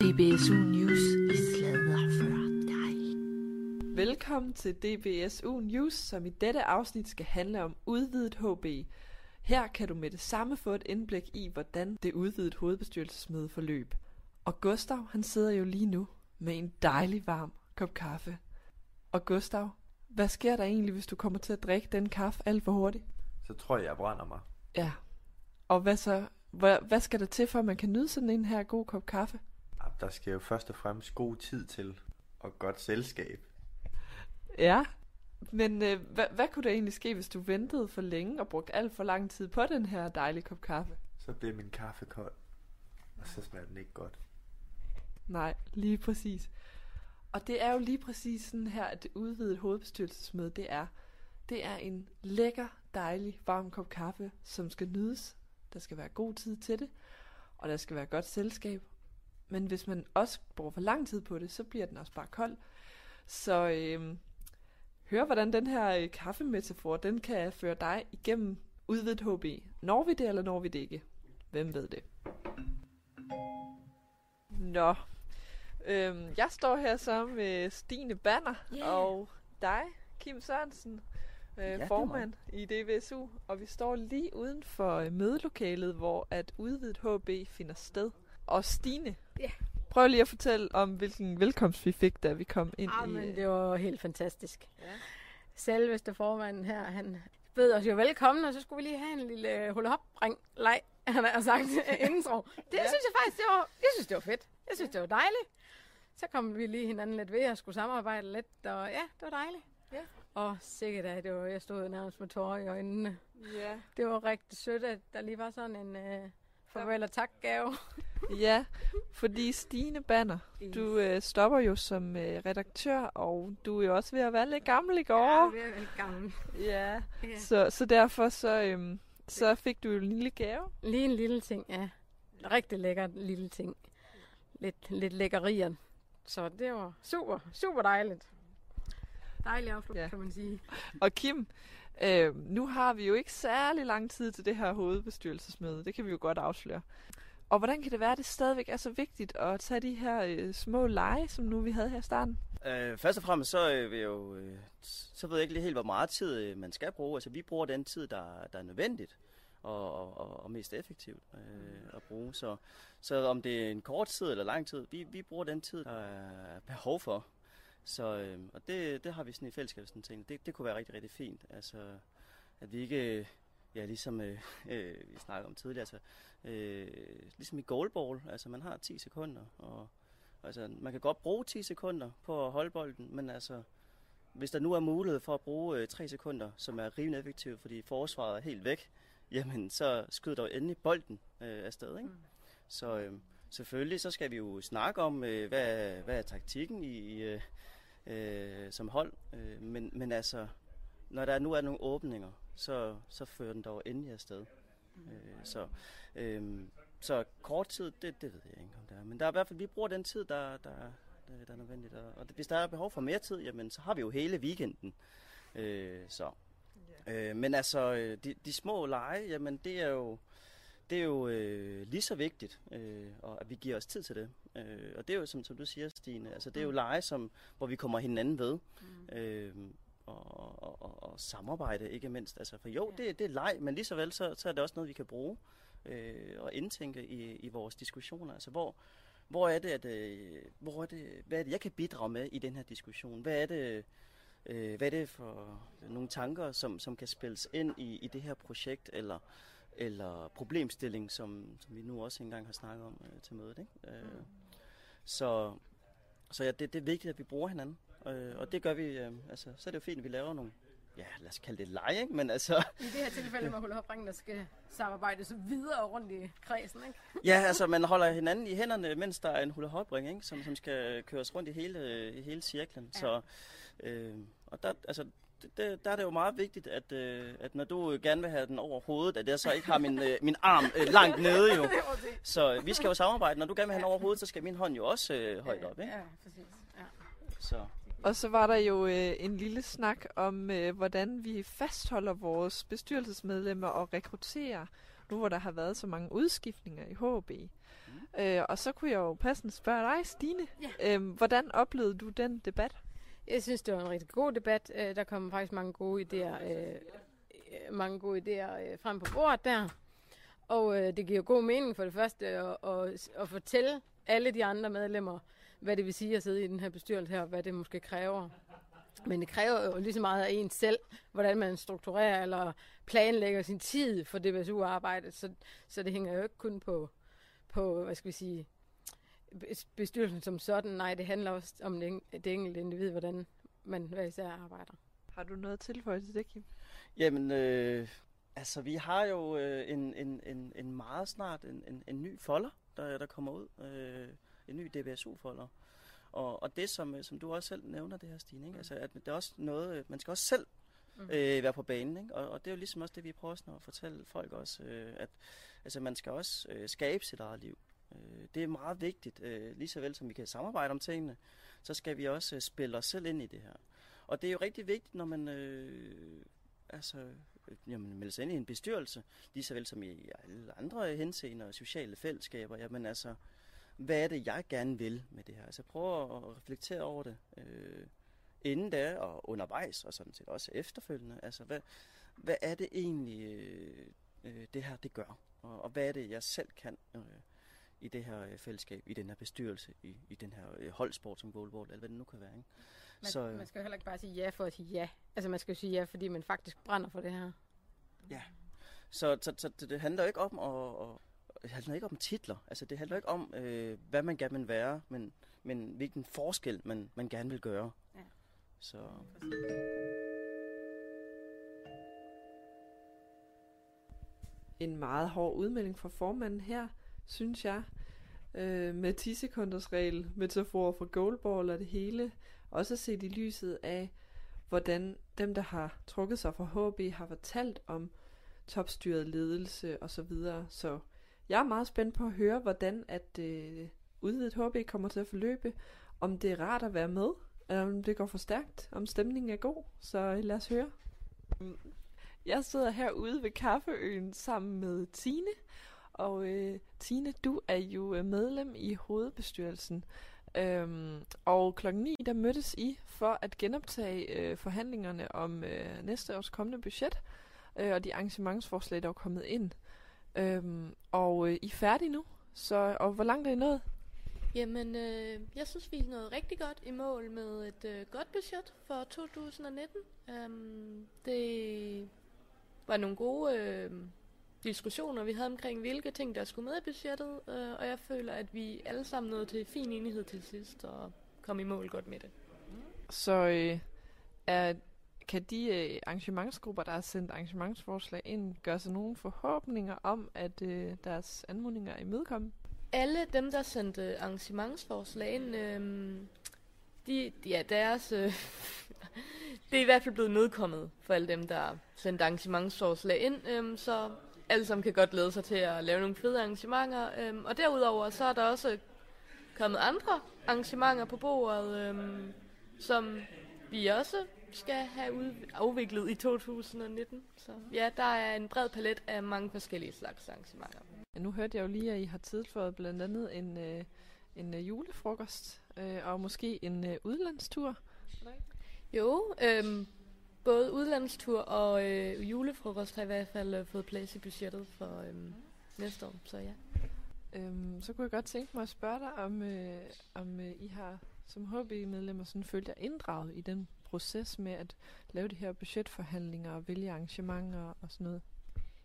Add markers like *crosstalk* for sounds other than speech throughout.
DBSU News i slader for dig. Velkommen til DBSU News, som i dette afsnit skal handle om udvidet HB. Her kan du med det samme få et indblik i, hvordan det udvidet hovedbestyrelsesmøde forløb. Og Gustav, han sidder jo lige nu med en dejlig varm kop kaffe. Og Gustav, hvad sker der egentlig, hvis du kommer til at drikke den kaffe alt for hurtigt? Så tror jeg, jeg brænder mig. Ja. Og hvad så? Hvad, hvad skal der til, for at man kan nyde sådan en her god kop kaffe? Der skal jo først og fremmest god tid til, og godt selskab. Ja. Men øh, hvad, hvad kunne der egentlig ske, hvis du ventede for længe og brugte alt for lang tid på den her dejlige kop kaffe? Så bliver min kaffe kold, og så smager den ikke godt. Nej, lige præcis. Og det er jo lige præcis sådan her, at det udvidede hovedbestyrelsesmøde, det er. Det er en lækker, dejlig, varm kop kaffe, som skal nydes. Der skal være god tid til det, og der skal være godt selskab. Men hvis man også bruger for lang tid på det, så bliver den også bare kold. Så øh, hør, hvordan den her øh, kaffemetafor, den kan føre dig igennem udvidet HB. Når vi det, eller når vi det ikke? Hvem ved det? Nå, øhm, jeg står her så med Stine Banner Yeah. og dig, Kim Sørensen, øh, er formand i DVSU. Og vi står lige uden for øh, mødelokalet, hvor at udvidet HB finder sted. Og Stine, Ja. prøv lige at fortælle om, hvilken velkomst vi fik, da vi kom ind Ah, i... men øh, det var helt fantastisk. Ja. Selveste formanden her, han bød os jo velkommen, og så skulle vi lige have en lille hul hop leg han har sagt *laughs* intro. Det Ja. synes jeg faktisk, det var, jeg synes, det var fedt. Jeg synes, det var dejligt. Så kom vi lige hinanden lidt ved og skulle samarbejde lidt, og ja, det var dejligt. Ja. Og sikkert da, det var, jeg stod nærmest med tårer i øjnene. ja. Det var rigtig sødt, at der lige var sådan en øh, farvel og tak gave. *laughs* ja, fordi Stine Banner, du øh, stopper jo som øh, redaktør, og du er jo også ved at være lidt gammel i Ja, går. vi er vel gammel. Ja, Ja. så, så derfor så, øhm, så fik du jo en lille gave. Lige en lille ting, ja. Rigtig lækker lille ting. Lidt, lidt lækkerier. Så det var super, super dejligt. Dejlig afslut, Ja. ja. kan man sige. Og Kim, øh, nu har vi jo ikke særlig lang tid til det her hovedbestyrelsesmøde. Det kan vi jo godt afsløre. Og hvordan kan det være, at det stadigvæk er så vigtigt at tage de her øh, små lege, som nu vi havde her i starten? Øh, først og fremmest så øh, vil jeg jo, øh, så ved jeg ikke lige helt, hvor meget tid øh, man skal bruge. Altså vi bruger den tid, der, der er nødvendigt og, og, og, mest effektivt øh, at bruge. Så, så om det er en kort tid eller lang tid, vi, vi bruger den tid, der er behov for. Så, øh, og det, det har vi sådan i fællesskab sådan tænkt, det, det kunne være rigtig, rigtig fint. Altså, at vi ikke, øh, ja ligesom øh, *laughs* øh, vi snakkede om tidligere, altså, øh, ligesom i goalball, altså man har 10 sekunder, og Altså, man kan godt bruge 10 sekunder på at holde bolden, men altså, hvis der nu er mulighed for at bruge øh, 3 sekunder, som er rimelig effektivt, fordi forsvaret er helt væk, jamen så skyd dog endelig bolden øh, afsted, ikke? Mm. Så øh, selvfølgelig så skal vi jo snakke om, øh, hvad, hvad er taktikken i, øh, øh, som hold, øh, men, men altså, når der nu er nogle åbninger, så, så fører den dog endelig afsted. Øh, så, øh, så kort tid, det, det ved jeg ikke, om det er. Men der er i hvert fald, vi bruger den tid, der, der, der, der er nødvendigt. Og, og hvis der er behov for mere tid, jamen, så har vi jo hele weekenden. Øh, så. Øh, men altså, øh, de, de små lege, jamen, det er jo, det er jo øh, lige så vigtigt, øh, og at vi giver os tid til det. Øh, og det er jo, som, som du siger, Stine, altså, det er jo lege, som, hvor vi kommer hinanden ved. Mm. Øh, og, og, og, og samarbejde, ikke mindst. Altså, for jo, det, det er leg, men lige så vel, så, så er det også noget, vi kan bruge øh, og indtænke i, i vores diskussioner. Altså, hvor, hvor er det, at, øh, hvor er det, hvad er det, jeg kan bidrage med i den her diskussion? Hvad er det, øh, hvad er det for nogle tanker, som, som kan spilles ind i, i det her projekt, eller, eller problemstilling, som, som vi nu også engang har snakket om øh, til mødet. Ikke? Øh, Så, så ja, det, det er vigtigt, at vi bruger hinanden, øh, og det gør vi, øh, altså, så er det jo fint, at vi laver nogle, ja, lad os kalde det lege, ikke? men altså, I det her tilfælde med hul hop ringen, der skal samarbejdes videre rundt i kredsen, ikke? *laughs* Ja, altså man holder hinanden i hænderne, mens der er en hula hop ring, ikke? Som, som skal køres rundt i hele, i hele cirklen. Ja. Så, øh, og der, altså, det, der er det jo meget vigtigt, at, øh, at når du gerne vil have den over hovedet, at jeg så ikke har min, øh, min arm øh, langt *laughs* nede jo. Så øh, vi skal jo samarbejde. Når du gerne vil have den over hovedet, så skal min hånd jo også øh, højt op, ikke? Ja, præcis. Ja. Så, Og så var der jo øh, en lille snak om, øh, hvordan vi fastholder vores bestyrelsesmedlemmer og rekrutterer, nu hvor der har været så mange udskiftninger i HB. Øh, og så kunne jeg jo passende spørge dig, Stine. Ja. Øhm, hvordan oplevede du den debat? Jeg synes, det var en rigtig god debat. Øh, Der kom faktisk mange gode idéer, øh, øh mange gode idéer øh, frem på bordet der. Og øh, det giver god mening for det første at, at, at fortælle alle de andre medlemmer, hvad det vil sige at sidde i den her bestyrelse her, og hvad det måske kræver. Men det kræver jo lige så meget af en selv, hvordan man strukturerer eller planlægger sin tid for DBSU-arbejdet. Så, så det hænger jo ikke kun på, på hvad skal vi sige, bestyrelsen som sådan. Nej, det handler også om det, en- det enkelte individ, hvordan man hver især arbejder. Har du noget at tilføje til det, Kim? Jamen, øh, altså vi har jo øh, en, en, en, en meget snart en, en, en ny folder, der, der kommer ud. Øh, en ny DBSU-folder. Og, og det, som, øh, som du også selv nævner, det her, Stine, ikke? Altså, at det er også noget, øh, man skal også selv Mm. øh, være på banen. Ikke? Og, og det er jo ligesom også det, vi prøver sådan at fortælle folk også, øh, at altså, man skal også øh, skabe sit eget liv. Øh, det er meget vigtigt. Øh, lige så vel som vi kan samarbejde om tingene, så skal vi også øh, spille os selv ind i det her. Og det er jo rigtig vigtigt, når man øh, altså, øh, jamen, melder sig ind i en bestyrelse, lige så vel som i alle andre henseender og sociale fællesskaber. Jamen altså, hvad er det, jeg gerne vil med det her? Altså prøv at reflektere over det. Øh, inden da og undervejs, og sådan set også efterfølgende. Altså, hvad, hvad er det egentlig, øh, øh, det her det gør? Og, og hvad er det, jeg selv kan øh, i det her øh, fællesskab, i den her bestyrelse, i, i den her øh, holdsport som goalball, eller hvad det nu kan være. Ikke? Man, Så, øh, man skal jo heller ikke bare sige ja for at sige ja. Altså man skal jo sige ja, fordi man faktisk brænder for det her. Så, så, så det, det handler jo ikke om at, at det handler ikke om titler. Altså, det handler ikke om, øh, hvad man gerne vil være, men, men hvilken forskel man, man gerne vil gøre. Ja. Så En meget hård udmelding fra formanden her, synes jeg. Øh, med 10 sekunders regel, metafor for goalball og det hele. Også set i lyset af, hvordan dem, der har trukket sig fra HB, har fortalt om topstyret ledelse og så videre. Så jeg er meget spændt på at høre, hvordan at øh, udvidet HB kommer til at forløbe. Om det er rart at være med, eller om det går for stærkt, om stemningen er god. Så øh, lad os høre. Jeg sidder herude ved Kaffeøen sammen med Tine. Og øh, Tine, du er jo øh, medlem i hovedbestyrelsen. Øhm, og klokken 9, der mødtes I for at genoptage øh, forhandlingerne om øh, næste års kommende budget øh, og de arrangementsforslag, der er kommet ind. Øhm, og øh, I er færdige nu, så og hvor langt er I nået? Jamen, øh, jeg synes, vi er nået rigtig godt i mål med et øh, godt budget for 2019. Øhm, det var nogle gode øh, diskussioner, vi havde omkring, hvilke ting, der skulle med i budgettet, øh, og jeg føler, at vi alle sammen nåede til fin enighed til sidst og kom i mål godt med det. Så øh, er, kan de øh, arrangementsgrupper, der har sendt arrangementsforslag ind, gøre sig nogle forhåbninger om, at øh, deres anmodninger er imødekommet? Alle dem, der sendte arrangementsforslag ind, øh, de, ja, deres, øh, *laughs* det er i hvert fald blevet nedkommet for alle dem, der sendte arrangementsforslag ind, øh, så alle sammen kan godt glæde sig til at lave nogle fede arrangementer. Øh, og derudover så er der også kommet andre arrangementer på bordet, øh, som vi også skal have ud, afviklet i 2019. Så ja, der er en bred palet af mange forskellige slags arrangementer. Ja, nu hørte jeg jo lige, at I har tilføjet blandt andet en, øh, en øh, julefrokost øh, og måske en øh, udlandstur. Jo, øhm, både udlandstur og øh, julefrokost har i hvert fald øh, fået plads i budgettet for øhm, næste år, så ja. Øhm, så kunne jeg godt tænke mig at spørge dig, om, øh, om øh, I har som HB-medlemmer sådan følt jer inddraget i den proces med at lave de her budgetforhandlinger og vælge arrangementer og sådan noget.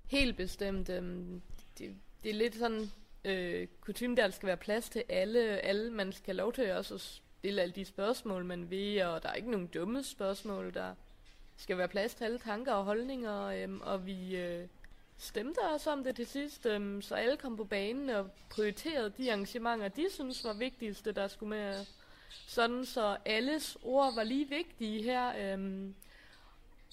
Helt bestemt. Øhm, det, det er lidt sådan øh, kutume, der skal være plads til alle. alle. Man skal have lov til også at stille alle de spørgsmål, man vil, og der er ikke nogen dumme spørgsmål. Der skal være plads til alle tanker og holdninger, øhm, og vi øh, stemte også om det til sidst, øhm, så alle kom på banen og prioriterede de arrangementer, de synes var vigtigste, der skulle med. Sådan så alles ord var lige vigtige her. Øhm,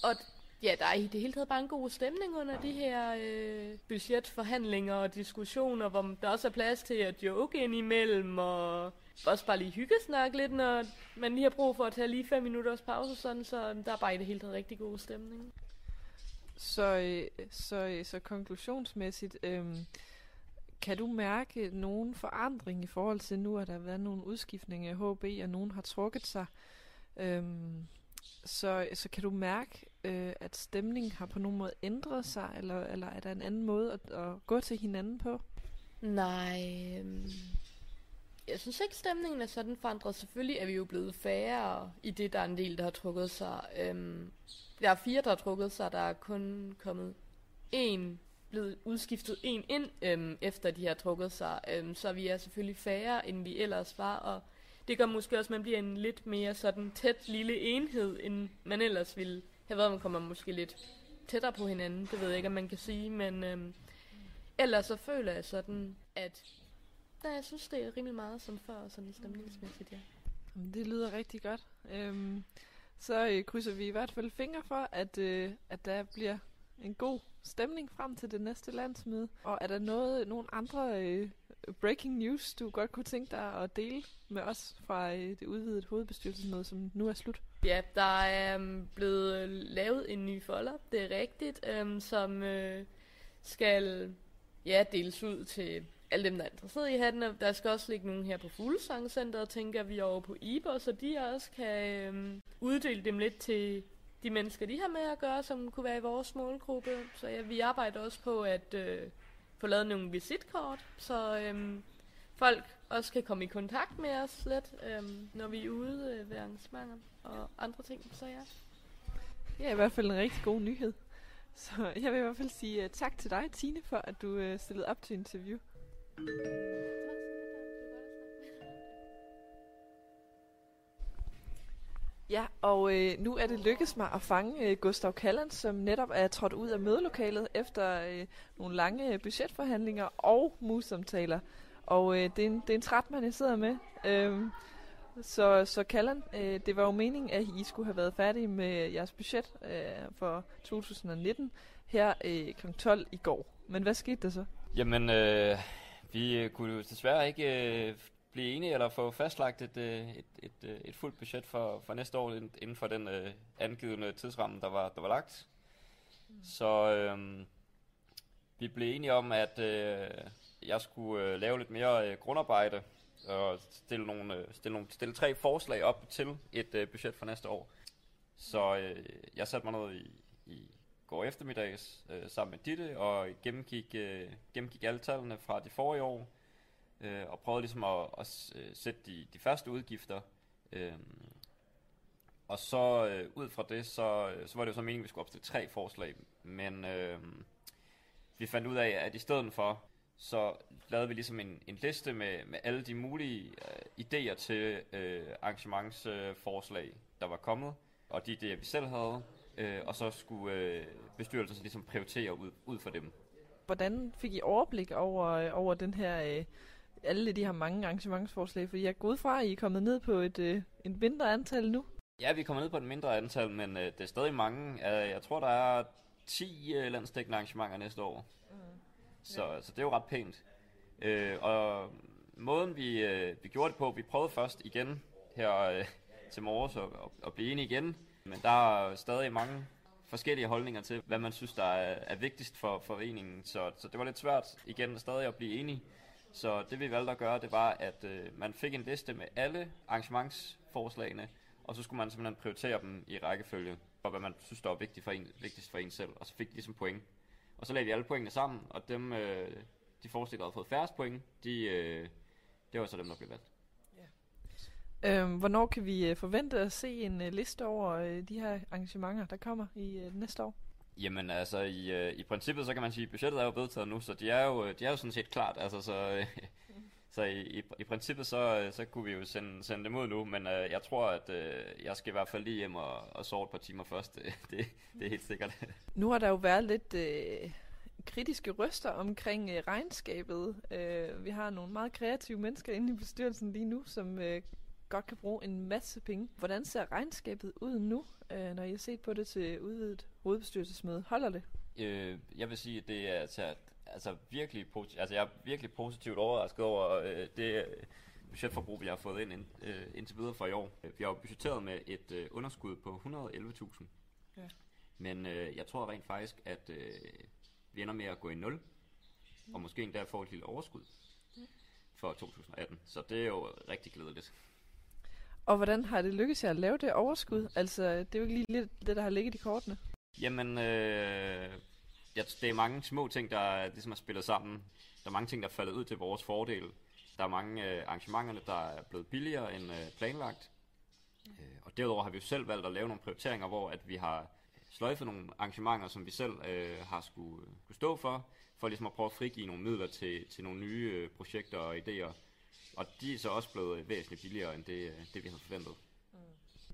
og Ja, der er i det hele taget bare en god stemning under de her øh, budgetforhandlinger og diskussioner, hvor der også er plads til at joke ind imellem, og også bare lige hyggesnakke lidt, når man lige har brug for at tage lige fem minutters pause, sådan, så der er bare i det hele taget rigtig god stemning. Så, øh, så, øh, så konklusionsmæssigt, øh, kan du mærke nogen forandring i forhold til nu, at der har været nogle udskiftninger i HB, og nogen har trukket sig? Øhm, så, så kan du mærke, øh, at stemningen har på nogen måde ændret sig, eller, eller er der en anden måde at, at gå til hinanden på? Nej, øhm, jeg synes ikke, stemningen er sådan forandret. Selvfølgelig er vi jo blevet færre i det, der er en del, der har trukket sig. Øhm, der er fire, der har trukket sig. Der er kun kommet en, blevet udskiftet en ind, øhm, efter de har trukket sig. Øhm, så vi er selvfølgelig færre, end vi ellers var. Og det gør måske også, at man bliver en lidt mere sådan tæt lille enhed, end man ellers ville have været. Man kommer måske lidt tættere på hinanden. Det ved jeg ikke, om man kan sige. Men øhm, ellers så føler jeg sådan, at Nej, jeg synes, det er rimelig meget som før, sådan stemningsmæssigt, ja. Jamen, Det lyder rigtig godt. Øhm, så øh, krydser vi i hvert fald fingre for, at, øh, at der bliver en god stemning frem til det næste landsmøde. Og er der noget, nogle andre øh, breaking news, du godt kunne tænke dig at dele med os fra øh, det udvidede hovedbestyrelsesmøde, som nu er slut? Ja, der er um, blevet lavet en ny folder, det er rigtigt, um, som øh, skal ja, deles ud til alle dem, der er interesseret i hatten. Der skal også ligge nogen her på Fuglesangcenteret, tænker vi over på Iber, så de også kan øhm, uddele dem lidt til de mennesker, de har med at gøre, som kunne være i vores målgruppe. Så ja, vi arbejder også på at øh, få lavet nogle visitkort, så øhm, folk også kan komme i kontakt med os lidt, øhm, når vi er ude øh, ved arrangementer og andre ting. Så ja. Det er i hvert fald en rigtig god nyhed. Så jeg vil i hvert fald sige uh, tak til dig, Tine, for at du uh, stillede op til interview. Ja, og øh, nu er det lykkedes mig at fange øh, Gustav Kalland, som netop er trådt ud af mødelokalet efter øh, nogle lange øh, budgetforhandlinger og musamtaler. Og øh, det, er en, det er en træt mand, jeg sidder med. Øhm, så, så Kalland, øh, det var jo meningen, at I skulle have været færdige med jeres budget øh, for 2019 her øh, kl. 12 i går. Men hvad skete der så? Jamen, øh, vi øh, kunne jo desværre ikke øh, blive enige eller få fastlagt et, øh, et, et, øh, et fuldt budget for, for næste år inden for den øh, angivende tidsramme, der var, der var lagt. Mm. Så øh, vi blev enige om, at øh, jeg skulle øh, lave lidt mere øh, grundarbejde og stille, nogle, øh, stille, nogle, stille tre forslag op til et øh, budget for næste år. Så øh, jeg satte mig ned i, i går eftermiddags øh, sammen med Ditte og gennemgik, øh, gennemgik alle tallene fra de forrige år øh, og prøvede ligesom at, at øh, sætte de, de første udgifter. Øh, og så øh, ud fra det, så, øh, så var det jo så meningen, at vi skulle opstille tre forslag. Men øh, vi fandt ud af, at i stedet for, så lavede vi ligesom en, en liste med, med alle de mulige øh, idéer til øh, arrangementsforslag, øh, der var kommet, og de idéer, vi selv havde, øh, og så skulle øh, bestyrelsen så ligesom prioritere ud, ud for dem. Hvordan fik I overblik over, øh, over den her, øh, alle de her mange arrangementsforslag? Fordi jeg går ud fra, at I er kommet ned på et, øh, et mindre antal nu. Ja, vi er kommet ned på et mindre antal, men øh, det er stadig mange. Uh, jeg tror, der er 10 øh, landsdækkende arrangementer næste år. Mm. Så, ja. så det er jo ret pænt. Øh, og måden vi, øh, vi gjorde det på, vi prøvede først igen her øh, til morges at, at, at blive enige igen. Men der er stadig mange forskellige holdninger til, hvad man synes, der er, er vigtigst for foreningen. Så, så det var lidt svært igen stadig at blive enige. Så det vi valgte at gøre, det var, at øh, man fik en liste med alle arrangementsforslagene, og så skulle man simpelthen prioritere dem i rækkefølge, for hvad man synes, der var vigtigt for en, vigtigst for en selv, og så fik de ligesom point. Og så lagde vi alle pointene sammen, og dem, øh, de forslag, der havde fået færrest point, de, øh, det var så dem, der blev valgt. Øhm, hvornår kan vi øh, forvente at se en øh, liste over øh, de her arrangementer, der kommer i øh, næste år? Jamen altså, i, øh, i princippet, så kan man sige, at budgettet er jo vedtaget nu, så de er jo, de er jo sådan set klart. Altså, så, øh, *laughs* så i, i, i princippet, så, øh, så kunne vi jo sende, sende dem ud nu, men øh, jeg tror, at øh, jeg skal i hvert fald lige hjem og, og sove et par timer først. Det, *laughs* det, det er helt sikkert. *laughs* Nu har der jo været lidt øh, kritiske røster omkring øh, regnskabet. Øh, vi har nogle meget kreative mennesker inde i bestyrelsen lige nu, som øh, godt kan bruge en masse penge. Hvordan ser regnskabet ud nu, øh, når I har set på det til udvidet hovedbestyrelsesmøde? Holder det? Øh, jeg vil sige, at det er altså, altså virkelig posi- altså jeg er virkelig positivt overrasket over øh, det øh, budgetforbrug, vi har fået ind, ind øh, indtil videre for i år. Vi har jo budgetteret med et øh, underskud på 111.000. Ja. Men øh, jeg tror rent faktisk, at øh, vi ender med at gå i nul. og måske endda få et lille overskud for 2018. Så det er jo rigtig glædeligt. Og hvordan har det lykkes jer at lave det overskud? Altså, det er jo ikke lige lidt det, der har ligget i kortene. Jamen, øh, ja, det er mange små ting, der ligesom har spillet sammen. Der er mange ting, der er faldet ud til vores fordel. Der er mange øh, arrangementerne, der er blevet billigere end øh, planlagt. Øh, og derudover har vi jo selv valgt at lave nogle prioriteringer, hvor at vi har sløjfet nogle arrangementer, som vi selv øh, har skulle, skulle stå for, for ligesom at prøve at frigive nogle midler til, til nogle nye øh, projekter og idéer. Og de er så også blevet væsentligt billigere end det, øh, det vi havde forventet.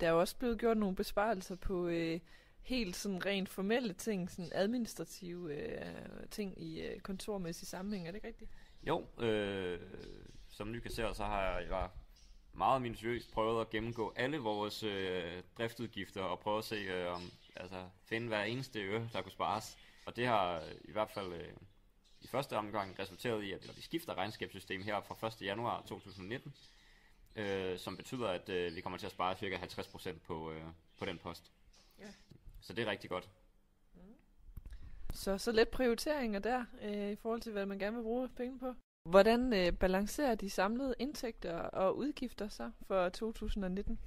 Der er jo også blevet gjort nogle besparelser på øh, helt sådan rent formelle ting, sådan administrative øh, ting i øh, kontormæssig sammenhæng. Er det ikke rigtigt? Jo, øh, som ny kasserer, så har jeg, jeg meget minutiøst prøvet at gennemgå alle vores øh, driftudgifter og prøve at se, øh, om, altså finde hver eneste øre, der kunne spares. Og det har i hvert fald øh, i første omgang resulteret i, at eller vi skifter regnskabssystem her fra 1. januar 2019, øh, som betyder, at øh, vi kommer til at spare ca. 50% på, øh, på den post. Ja. Så det er rigtig godt. Så, så let prioriteringer der, øh, i forhold til, hvad man gerne vil bruge penge på. Hvordan øh, balancerer de samlede indtægter og udgifter så for 2019?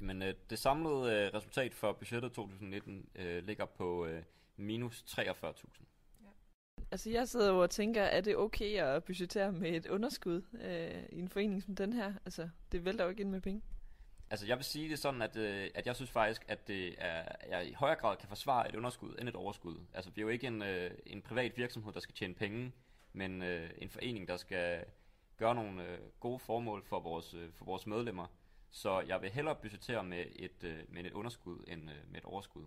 Jamen, øh, det samlede øh, resultat for budgettet 2019 øh, ligger på øh, minus 43.000. Altså jeg sidder jo og tænker, er det okay at budgettere med et underskud øh, i en forening som den her? Altså, det vælter jo ikke ind med penge. Altså, jeg vil sige det sådan, at, øh, at jeg synes faktisk, at det er, jeg i højere grad kan forsvare et underskud end et overskud. Altså, vi er jo ikke en, øh, en privat virksomhed, der skal tjene penge, men øh, en forening, der skal gøre nogle øh, gode formål for vores, øh, for vores medlemmer. Så jeg vil hellere budgettere med et, øh, med et underskud end øh, med et overskud.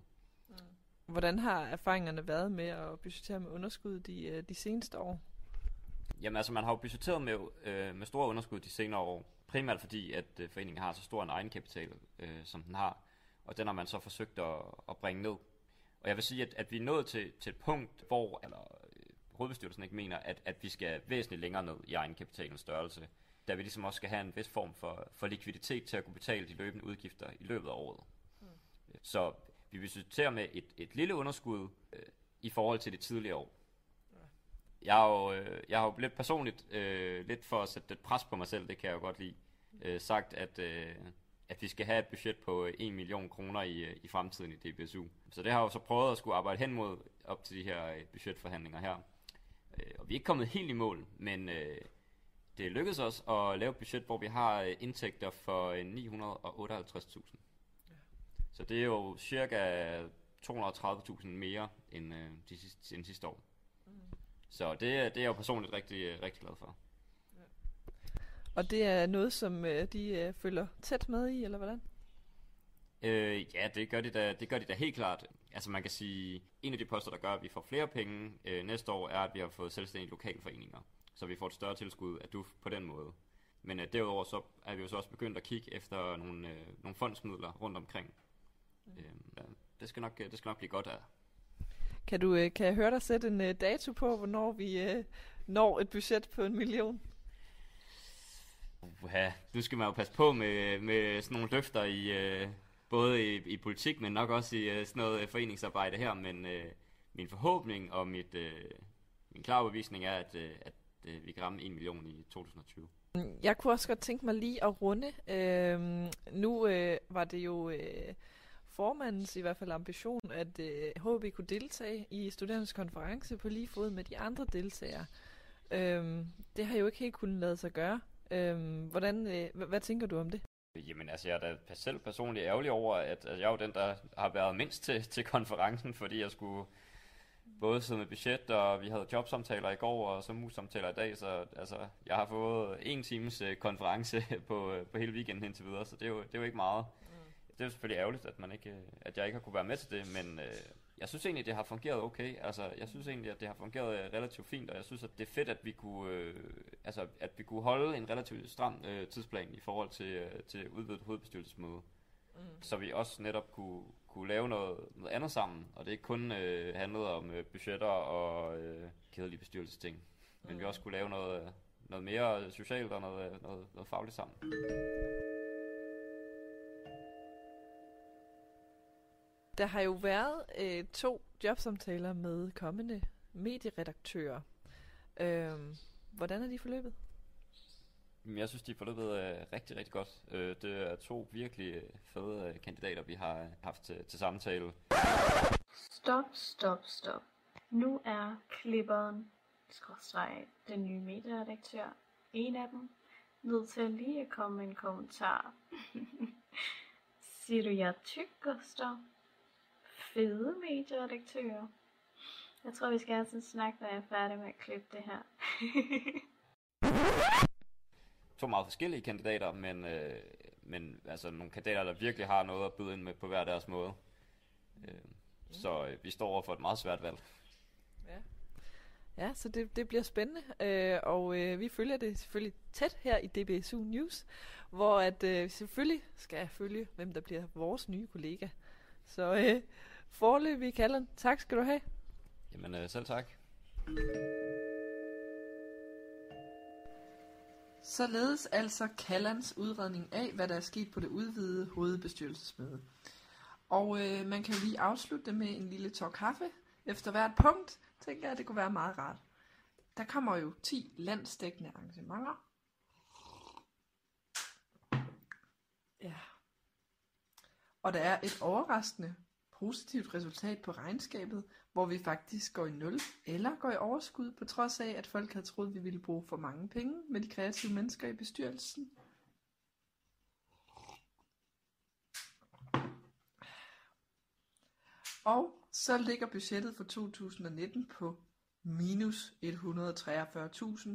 Hvordan har erfaringerne været med at budgettere med underskud de, øh, de seneste år? Jamen altså, man har jo budgetteret med, øh, med store underskud de senere år. Primært fordi, at øh, foreningen har så stor en egenkapital, øh, som den har. Og den har man så forsøgt at, at bringe ned. Og jeg vil sige, at, at vi er nået til, til et punkt, hvor eller, øh, hovedbestyrelsen ikke mener, at, at vi skal væsentligt længere ned i egenkapitalens størrelse. Da vi ligesom også skal have en vis form for, for likviditet til at kunne betale de løbende udgifter i løbet af året. Mm. Så vi budgetterer med et, et lille underskud øh, i forhold til det tidligere år. Jeg har jo, øh, jeg har jo lidt personligt, øh, lidt for at sætte lidt pres på mig selv, det kan jeg jo godt lide, øh, sagt, at, øh, at vi skal have et budget på øh, 1 million kroner i, øh, i fremtiden i DBSU. Så det har jeg jo så prøvet at skulle arbejde hen mod op til de her øh, budgetforhandlinger her. Øh, og vi er ikke kommet helt i mål, men øh, det lykkedes os at lave et budget, hvor vi har øh, indtægter for øh, 958.000. Så det er jo cirka 230.000 mere end, øh, de sidste, end sidste år. Så det, det er jeg jo personligt rigtig, øh, rigtig glad for. Og det er noget, som øh, de øh, følger tæt med i, eller hvordan? Øh, ja, det gør, de da, det gør de da helt klart. Altså man kan sige, en af de poster, der gør, at vi får flere penge øh, næste år, er, at vi har fået selvstændige lokalforeninger. Så vi får et større tilskud af DUF på den måde. Men øh, derudover så er vi jo så også begyndt at kigge efter nogle, øh, nogle fondsmidler rundt omkring. Øh, ja, det, skal nok, det skal nok blive godt af. Kan, du, øh, kan jeg høre dig sætte en øh, dato på, hvornår vi øh, når et budget på en million? Uha, nu skal man jo passe på med, med sådan nogle løfter i øh, både i, i politik, men nok også i øh, sådan noget øh, foreningsarbejde her. Men øh, min forhåbning og mit, øh, min klare bevisning er, at, øh, at øh, vi kan ramme 1 million i 2020. Jeg kunne også godt tænke mig lige at runde. Øhm, nu øh, var det jo øh, formandens i hvert fald ambition, at øh, HB kunne deltage i studerendes konference på lige fod med de andre deltagere. Øhm, det har jo ikke helt kunnet lade sig gøre. Øhm, hvordan, øh, hvad, hvad tænker du om det? Jamen altså, jeg er da selv personligt ærgerlig over, at, at jeg er jo den, der har været mindst til, til konferencen, fordi jeg skulle både sidde med budget, og vi havde jobsamtaler i går, og så mus-samtaler i dag, så altså, jeg har fået en times øh, konference *laughs* på, øh, på hele weekenden indtil videre, så det er jo, det er jo ikke meget. Det er selvfølgelig ærgerligt, at, man ikke, øh, at jeg ikke har kunne være med til det, men øh, jeg synes egentlig, det har fungeret okay. Altså, jeg synes egentlig, at det har fungeret øh, relativt fint, og jeg synes, at det er fedt, at vi kunne, øh, altså, at vi kunne holde en relativt stram øh, tidsplan i forhold til, øh, til udvidet hovedbestyrelsesmøde. Mm. Så vi også netop kunne, kunne lave noget, noget andet sammen, og det ikke kun øh, handlede om øh, budgetter og øh, kedelige bestyrelsesting, men Mm. vi også kunne lave noget, øh, noget mere socialt og noget, noget, noget fagligt sammen. Der har jo været øh, to jobsamtaler med kommende medieredaktører. Øhm, hvordan er de forløbet? Jeg synes, de er forløbet øh, rigtig, rigtig godt. Øh, det er to virkelig øh, fede øh, kandidater, vi har øh, haft til, til samtale. Stop, stop, stop. Nu er klipperen, skråstreg, den nye medieredaktør, en af dem, nødt til lige at komme med en kommentar. *laughs* Siger du, jeg er tyk, Gustav? Fede medieredaktører. Jeg tror, vi skal have sådan en snak, når jeg er færdig med at klippe det her. *laughs* To meget forskellige kandidater, men, øh, men altså nogle kandidater, der virkelig har noget at byde ind med på hver deres måde. Øh, så øh, vi står over for et meget svært valg. Ja, så det, det bliver spændende, øh, og øh, vi følger det selvfølgelig tæt her i DBSU News, hvor at øh, vi selvfølgelig skal følge, hvem der bliver vores nye kollega. Så øh, forløbig, Kallen, tak skal du have. Jamen øh, selv tak. Således altså Kallans udredning af, hvad der er sket på det udvidede hovedbestyrelsesmøde. Og øh, man kan jo lige afslutte det med en lille tår kaffe. Efter hvert punkt tænker jeg, at det kunne være meget rart. Der kommer jo 10 landsdækkende arrangementer. Ja. Og der er et overraskende positivt resultat på regnskabet, hvor vi faktisk går i nul eller går i overskud, på trods af, at folk havde troet, vi ville bruge for mange penge med de kreative mennesker i bestyrelsen. Og så ligger budgettet for 2019 på minus 143.000,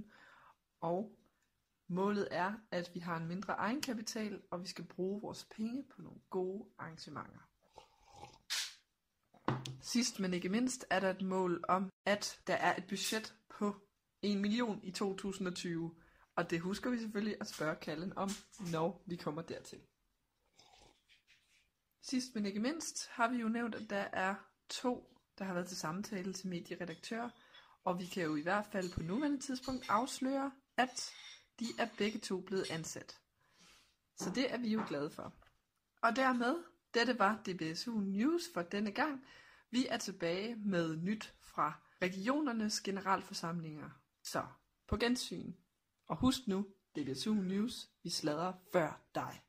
og målet er, at vi har en mindre egenkapital, og vi skal bruge vores penge på nogle gode arrangementer. Sidst men ikke mindst er der et mål om, at der er et budget på 1 million i 2020, og det husker vi selvfølgelig at spørge Kallen om, når vi kommer dertil. Sidst men ikke mindst har vi jo nævnt, at der er to, der har været til samtale til medieredaktør, og vi kan jo i hvert fald på nuværende tidspunkt afsløre, at de er begge to blevet ansat. Så det er vi jo glade for. Og dermed, dette var DBSU News for denne gang. Vi er tilbage med nyt fra regionernes generalforsamlinger. Så på gensyn. Og husk nu, det DBSU News, vi sladrer før dig.